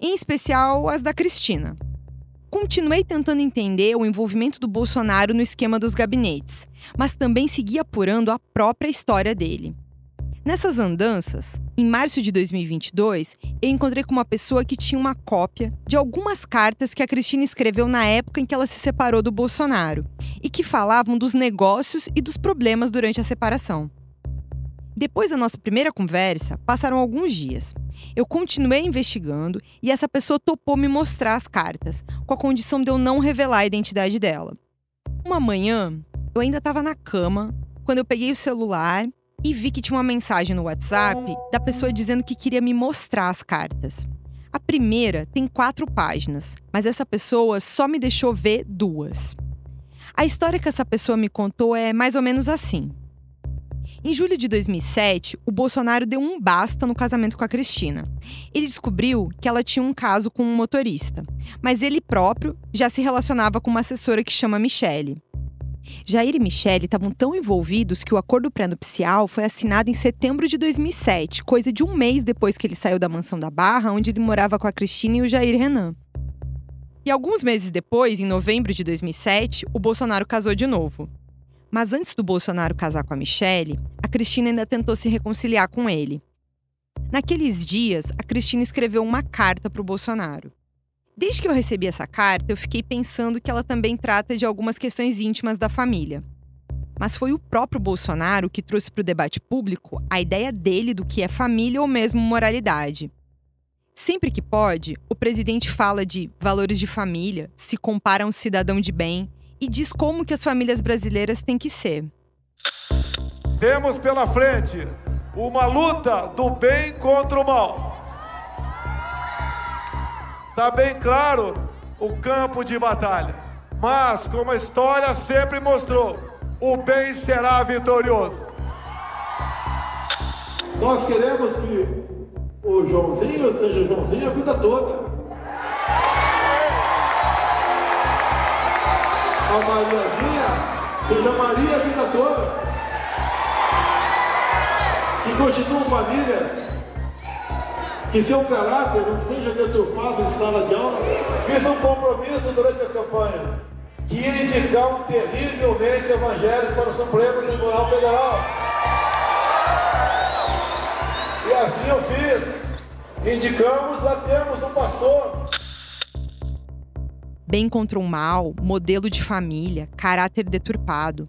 em especial as da Cristina. Continuei tentando entender o envolvimento do Bolsonaro no esquema dos gabinetes, mas também segui apurando a própria história dele. Nessas andanças, em março de 2022, eu encontrei com uma pessoa que tinha uma cópia de algumas cartas que a Cristina escreveu na época em que ela se separou do Bolsonaro e que falavam dos negócios e dos problemas durante a separação. Depois da nossa primeira conversa, passaram alguns dias. Eu continuei investigando e essa pessoa topou me mostrar as cartas, com a condição de eu não revelar a identidade dela. Uma manhã, eu ainda estava na cama quando eu peguei o celular e vi que tinha uma mensagem no WhatsApp da pessoa dizendo que queria me mostrar as cartas. A primeira tem quatro páginas, mas essa pessoa só me deixou ver duas. A história que essa pessoa me contou é mais ou menos assim. Em julho de 2007, o Bolsonaro deu um basta no casamento com a Cristina. Ele descobriu que ela tinha um caso com um motorista, mas ele próprio já se relacionava com uma assessora que chama Michele. Jair e Michele estavam tão envolvidos que o acordo pré-nupcial foi assinado em setembro de 2007, coisa de um mês depois que ele saiu da mansão da Barra, onde ele morava com a Cristina e o Jair Renan. E alguns meses depois, em novembro de 2007, o Bolsonaro casou de novo. Mas antes do Bolsonaro casar com a Michele, a Cristina ainda tentou se reconciliar com ele. Naqueles dias, a Cristina escreveu uma carta para o Bolsonaro. Desde que eu recebi essa carta, eu fiquei pensando que ela também trata de algumas questões íntimas da família. Mas foi o próprio Bolsonaro que trouxe para o debate público a ideia dele do que é família ou mesmo moralidade. Sempre que pode, o presidente fala de valores de família, se compara a um cidadão de bem e diz como que as famílias brasileiras têm que ser. Temos pela frente uma luta do bem contra o mal. Está bem claro o campo de batalha. Mas, como a história sempre mostrou, o bem será vitorioso. Nós queremos que o Joãozinho seja Joãozinho a vida toda. A Mariazinha seja Maria a vida toda. Que constituam famílias que seu caráter não esteja deturpado em sala de aula. Fiz um compromisso durante a campanha que ia indicar um terrivelmente evangélico para o Supremo Tribunal Federal. E assim eu fiz. Indicamos, lá temos um pastor. Bem contra o mal, modelo de família, caráter deturpado.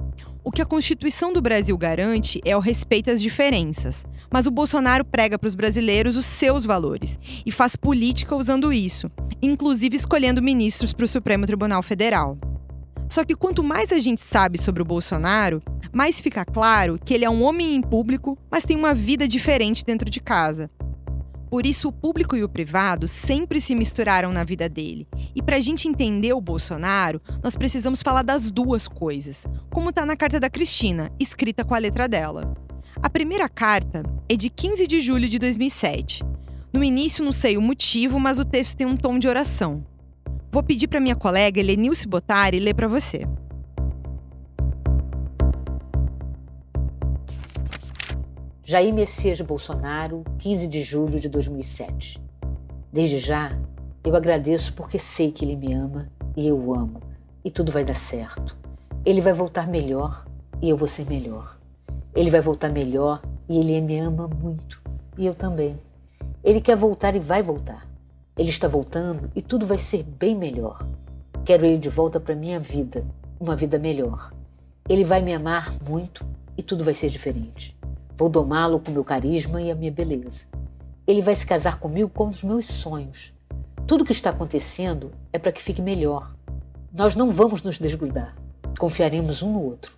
O que a Constituição do Brasil garante é o respeito às diferenças, mas o Bolsonaro prega para os brasileiros os seus valores e faz política usando isso, inclusive escolhendo ministros para o Supremo Tribunal Federal. Só que quanto mais a gente sabe sobre o Bolsonaro, mais fica claro que ele é um homem em público, mas tem uma vida diferente dentro de casa. Por isso, o público e o privado sempre se misturaram na vida dele. E para a gente entender o Bolsonaro, nós precisamos falar das duas coisas, como está na carta da Cristina, escrita com a letra dela. A primeira carta é de 15 de julho de 2007. No início, não sei o motivo, mas o texto tem um tom de oração. Vou pedir para minha colega Helenilce Botari ler para você. Jair Messias Bolsonaro, 15 de julho de 2007. Desde já, eu agradeço porque sei que ele me ama e eu o amo, e tudo vai dar certo. Ele vai voltar melhor e eu vou ser melhor. Ele vai voltar melhor e ele me ama muito, e eu também. Ele quer voltar e vai voltar. Ele está voltando e tudo vai ser bem melhor. Quero ele de volta para minha vida, uma vida melhor. Ele vai me amar muito e tudo vai ser diferente. Vou domá-lo com meu carisma e a minha beleza. Ele vai se casar comigo com os meus sonhos. Tudo o que está acontecendo é para que fique melhor. Nós não vamos nos desgrudar. Confiaremos um no outro.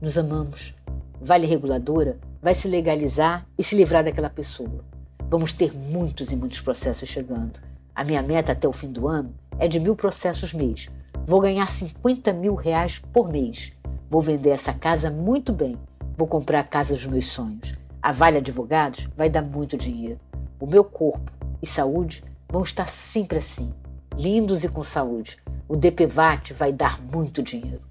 Nos amamos. Vale Reguladora vai se legalizar e se livrar daquela pessoa. Vamos ter muitos e muitos processos chegando. A minha meta até o fim do ano é de mil processos mês. Vou ganhar 50 mil reais por mês. Vou vender essa casa muito bem Vou comprar a casa dos meus sonhos. A Vale Advogados vai dar muito dinheiro. O meu corpo e saúde vão estar sempre assim, lindos e com saúde. O DPVAT vai dar muito dinheiro.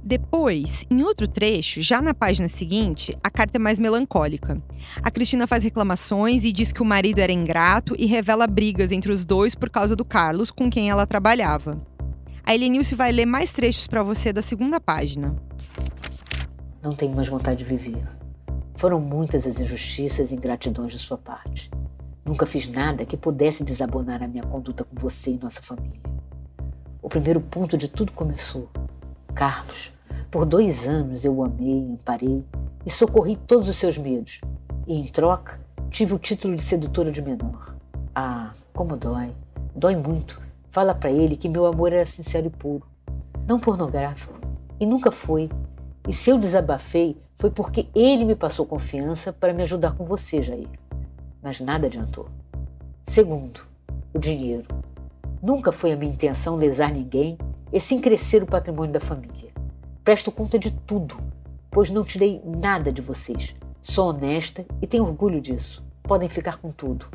Depois, em outro trecho, já na página seguinte, a carta é mais melancólica. A Cristina faz reclamações e diz que o marido era ingrato e revela brigas entre os dois por causa do Carlos, com quem ela trabalhava. A Helenilce vai ler mais trechos para você da segunda página. Não tenho mais vontade de viver. Foram muitas as injustiças e ingratidões de sua parte. Nunca fiz nada que pudesse desabonar a minha conduta com você e nossa família. O primeiro ponto de tudo começou. Carlos, por dois anos eu o amei, amparei e socorri todos os seus medos. E em troca, tive o título de sedutora de menor. Ah, como dói. Dói muito. Fala para ele que meu amor era sincero e puro. Não pornográfico. E nunca foi, e se eu desabafei, foi porque ele me passou confiança para me ajudar com você, Jair. Mas nada adiantou. Segundo, o dinheiro. Nunca foi a minha intenção lesar ninguém e sim crescer o patrimônio da família. Presto conta de tudo, pois não tirei nada de vocês. Sou honesta e tenho orgulho disso. Podem ficar com tudo.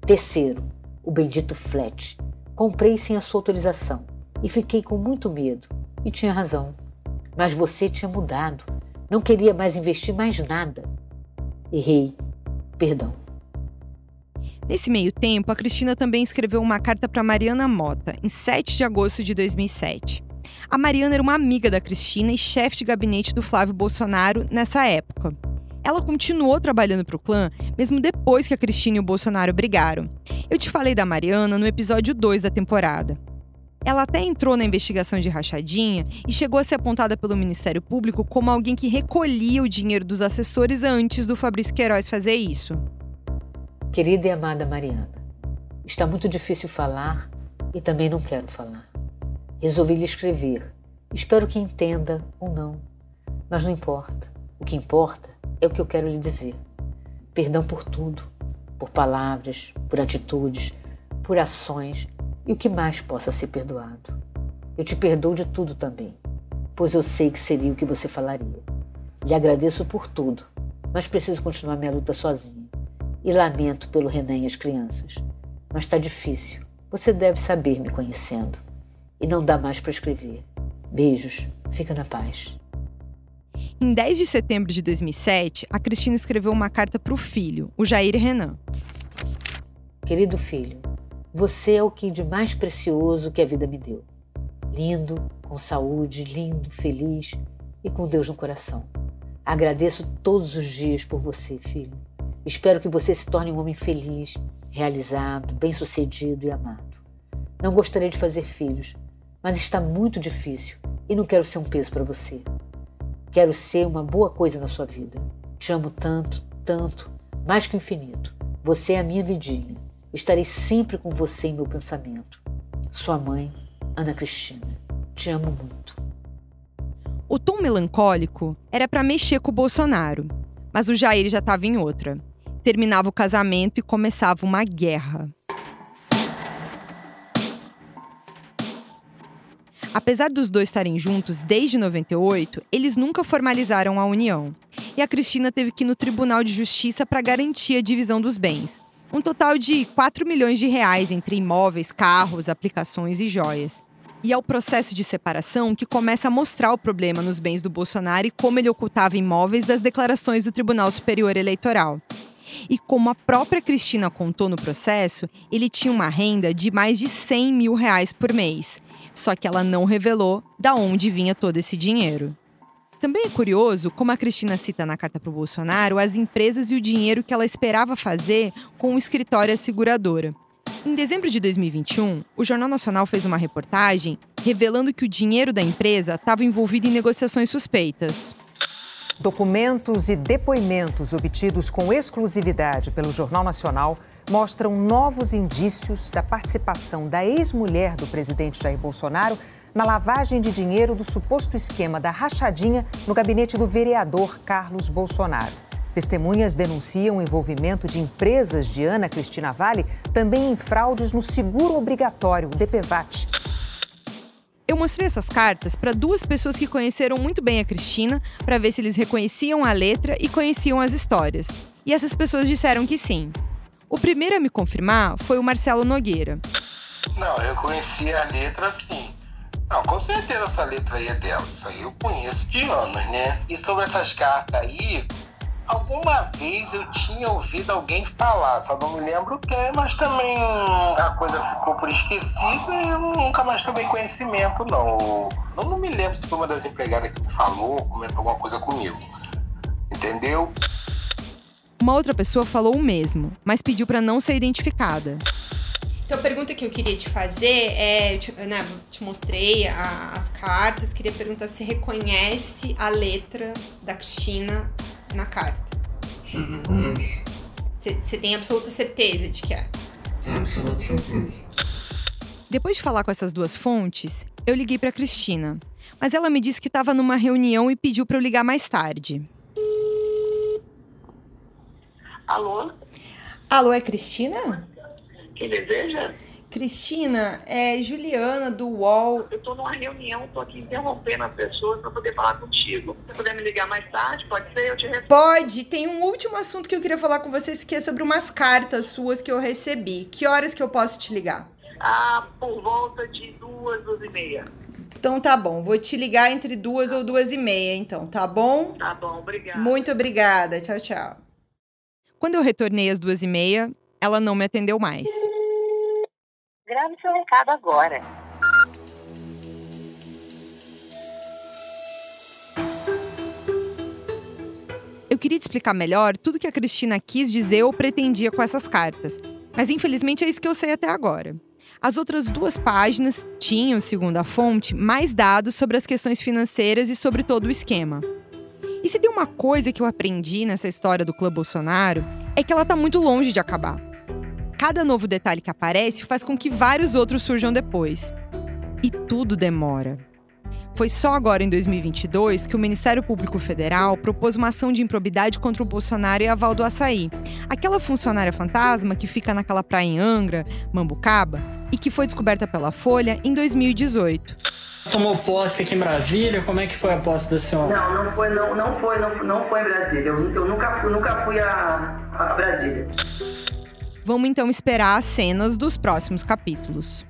Terceiro, o bendito flat. Comprei sem a sua autorização e fiquei com muito medo. E tinha razão. Mas você tinha mudado. Não queria mais investir mais nada. Errei. Perdão. Nesse meio tempo, a Cristina também escreveu uma carta para Mariana Mota, em 7 de agosto de 2007. A Mariana era uma amiga da Cristina e chefe de gabinete do Flávio Bolsonaro nessa época. Ela continuou trabalhando para o clã mesmo depois que a Cristina e o Bolsonaro brigaram. Eu te falei da Mariana no episódio 2 da temporada. Ela até entrou na investigação de rachadinha e chegou a ser apontada pelo Ministério Público como alguém que recolhia o dinheiro dos assessores antes do Fabrício Queiroz fazer isso. Querida e amada Mariana, está muito difícil falar e também não quero falar. Resolvi lhe escrever. Espero que entenda ou não, mas não importa. O que importa é o que eu quero lhe dizer. Perdão por tudo, por palavras, por atitudes, por ações e o que mais possa ser perdoado. Eu te perdoo de tudo também, pois eu sei que seria o que você falaria. Lhe agradeço por tudo, mas preciso continuar minha luta sozinha. E lamento pelo Renan e as crianças. Mas está difícil. Você deve saber me conhecendo. E não dá mais para escrever. Beijos. Fica na paz. Em 10 de setembro de 2007, a Cristina escreveu uma carta para o filho, o Jair Renan. Querido filho, você é o que de mais precioso que a vida me deu. Lindo, com saúde, lindo, feliz e com Deus no coração. Agradeço todos os dias por você, filho. Espero que você se torne um homem feliz, realizado, bem-sucedido e amado. Não gostaria de fazer filhos, mas está muito difícil e não quero ser um peso para você. Quero ser uma boa coisa na sua vida. Te amo tanto, tanto, mais que infinito. Você é a minha vidinha. Estarei sempre com você em meu pensamento. Sua mãe, Ana Cristina. Te amo muito. O tom melancólico era para mexer com o Bolsonaro, mas o Jair já estava em outra. Terminava o casamento e começava uma guerra. Apesar dos dois estarem juntos desde 98, eles nunca formalizaram a união. E a Cristina teve que ir no Tribunal de Justiça para garantir a divisão dos bens. Um total de 4 milhões de reais entre imóveis, carros, aplicações e joias. E é o processo de separação que começa a mostrar o problema nos bens do Bolsonaro e como ele ocultava imóveis das declarações do Tribunal Superior Eleitoral. E como a própria Cristina contou no processo, ele tinha uma renda de mais de 100 mil reais por mês. Só que ela não revelou da onde vinha todo esse dinheiro. Também é curioso como a Cristina cita na carta para o Bolsonaro as empresas e o dinheiro que ela esperava fazer com o escritório seguradora. Em dezembro de 2021, o Jornal Nacional fez uma reportagem revelando que o dinheiro da empresa estava envolvido em negociações suspeitas. Documentos e depoimentos obtidos com exclusividade pelo Jornal Nacional mostram novos indícios da participação da ex-mulher do presidente Jair Bolsonaro na lavagem de dinheiro do suposto esquema da rachadinha no gabinete do vereador Carlos Bolsonaro. Testemunhas denunciam o envolvimento de empresas de Ana Cristina Vale também em fraudes no seguro obrigatório, DPVAT. Eu mostrei essas cartas para duas pessoas que conheceram muito bem a Cristina, para ver se eles reconheciam a letra e conheciam as histórias. E essas pessoas disseram que sim. O primeiro a me confirmar foi o Marcelo Nogueira. Não, eu conheci a letra sim. Não, com certeza essa letra aí é dela. Isso aí eu conheço de anos, né? E sobre essas cartas aí, alguma vez eu tinha ouvido alguém falar, só não me lembro quem, mas também a coisa ficou por esquecida e eu nunca mais tomei conhecimento, não. Eu não me lembro se foi uma das empregadas que me falou, comentou alguma coisa comigo. Entendeu? Uma outra pessoa falou o mesmo, mas pediu para não ser identificada. Então, a pergunta que eu queria te fazer é: eu te, né, te mostrei a, as cartas, queria perguntar se reconhece a letra da Cristina na carta. Sim, reconheço. Você tem absoluta certeza de que é? Tenho absoluta certeza. Depois de falar com essas duas fontes, eu liguei para Cristina, mas ela me disse que estava numa reunião e pediu para eu ligar mais tarde. Alô? Alô, é Cristina? Quem deseja? Cristina, é Juliana do UOL. Eu tô numa reunião, tô aqui interrompendo as pessoas para poder falar contigo. Se puder me ligar mais tarde, pode ser? Eu te respondo. Pode. Tem um último assunto que eu queria falar com vocês, que é sobre umas cartas suas que eu recebi. Que horas que eu posso te ligar? Ah, por volta de duas, duas e meia. Então tá bom, vou te ligar entre duas ou duas e meia, então, tá bom? Tá bom, obrigada. Muito obrigada. Tchau, tchau. Quando eu retornei às duas e meia, ela não me atendeu mais. Grave seu recado agora. Eu queria te explicar melhor tudo que a Cristina quis dizer ou pretendia com essas cartas, mas infelizmente é isso que eu sei até agora. As outras duas páginas tinham, segundo a fonte, mais dados sobre as questões financeiras e sobre todo o esquema. E se tem uma coisa que eu aprendi nessa história do clã Bolsonaro, é que ela tá muito longe de acabar. Cada novo detalhe que aparece faz com que vários outros surjam depois. E tudo demora. Foi só agora em 2022 que o Ministério Público Federal propôs uma ação de improbidade contra o Bolsonaro e a Val do Açaí, aquela funcionária fantasma que fica naquela praia em Angra, Mambucaba, e que foi descoberta pela Folha em 2018. Tomou posse aqui em Brasília? Como é que foi a posse da senhora? Não, não foi, não, não foi, não, não foi em Brasília. Eu, eu nunca, eu nunca fui a, a Brasília. Vamos então esperar as cenas dos próximos capítulos.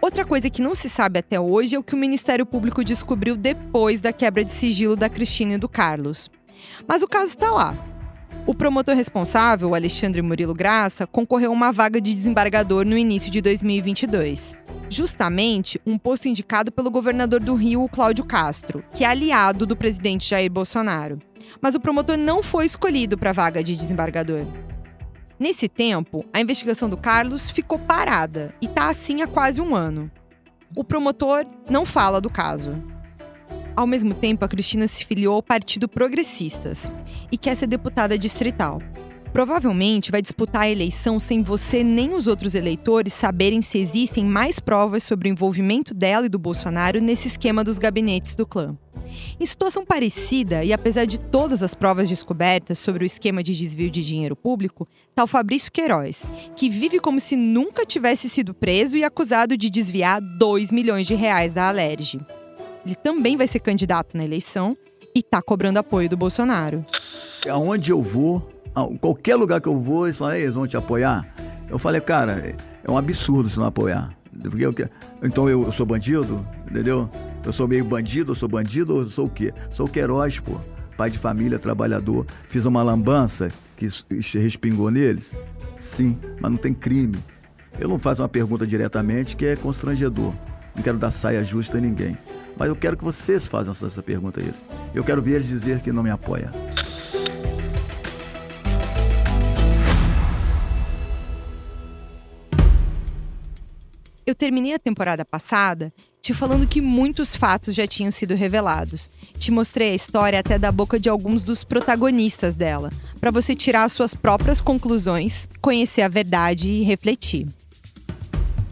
Outra coisa que não se sabe até hoje é o que o Ministério Público descobriu depois da quebra de sigilo da Cristina e do Carlos. Mas o caso está lá. O promotor responsável, Alexandre Murilo Graça, concorreu a uma vaga de desembargador no início de 2022. Justamente um posto indicado pelo governador do Rio, Cláudio Castro, que é aliado do presidente Jair Bolsonaro. Mas o promotor não foi escolhido para a vaga de desembargador. Nesse tempo, a investigação do Carlos ficou parada e está assim há quase um ano. O promotor não fala do caso. Ao mesmo tempo, a Cristina se filiou ao Partido Progressistas e quer ser deputada distrital. Provavelmente vai disputar a eleição sem você nem os outros eleitores saberem se existem mais provas sobre o envolvimento dela e do Bolsonaro nesse esquema dos gabinetes do clã. Em situação parecida, e apesar de todas as provas descobertas sobre o esquema de desvio de dinheiro público, está o Fabrício Queiroz, que vive como se nunca tivesse sido preso e acusado de desviar 2 milhões de reais da Alerj. Ele também vai ser candidato na eleição e está cobrando apoio do Bolsonaro. Aonde eu vou, qualquer lugar que eu vou, eles falam, eles vão te apoiar. Eu falei, cara, é um absurdo se não apoiar. Porque, então eu, eu sou bandido, entendeu? Eu sou meio bandido, eu sou bandido eu sou o quê? Sou Queiroz, pô. Pai de família, trabalhador. Fiz uma lambança que respingou neles? Sim, mas não tem crime. Eu não faço uma pergunta diretamente que é constrangedor. Não quero dar saia justa a ninguém. Mas eu quero que vocês façam essa pergunta a eles. Eu quero ver eles dizer que não me apoia. Eu terminei a temporada passada te falando que muitos fatos já tinham sido revelados. Te mostrei a história até da boca de alguns dos protagonistas dela, para você tirar suas próprias conclusões, conhecer a verdade e refletir.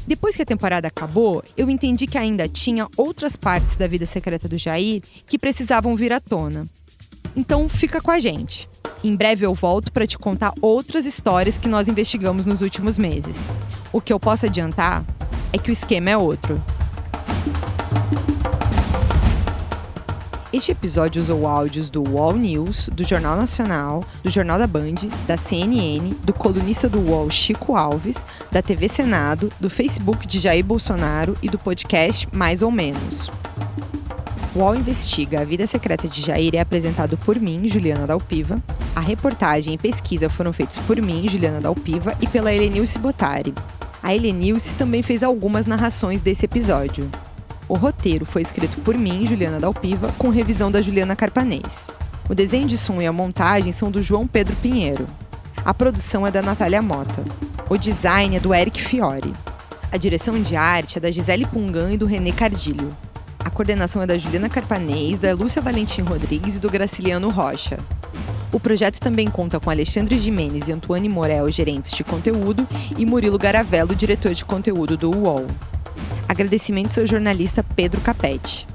Depois que a temporada acabou, eu entendi que ainda tinha outras partes da vida secreta do Jair que precisavam vir à tona. Então fica com a gente. Em breve eu volto para te contar outras histórias que nós investigamos nos últimos meses. O que eu posso adiantar é que o esquema é outro. Este episódio usou áudios do Wall News, do Jornal Nacional, do Jornal da Band, da CNN, do colunista do Wall Chico Alves, da TV Senado, do Facebook de Jair Bolsonaro e do podcast Mais ou Menos. UOL Investiga A Vida Secreta de Jair é apresentado por mim, Juliana Dalpiva. A reportagem e pesquisa foram feitos por mim, Juliana Dalpiva, e pela Helenilce Botari. A Helenilce também fez algumas narrações desse episódio. O roteiro foi escrito por mim, Juliana Dalpiva, com revisão da Juliana Carpanês. O desenho de som e a montagem são do João Pedro Pinheiro. A produção é da Natália Mota. O design é do Eric Fiore. A direção de arte é da Gisele Pungan e do René Cardilho. A coordenação é da Juliana Carpanês, da Lúcia Valentim Rodrigues e do Graciliano Rocha. O projeto também conta com Alexandre Jimenez e Antoine Morel, gerentes de conteúdo, e Murilo Garavello, diretor de conteúdo do UOL. Agradecimentos ao jornalista Pedro Capete.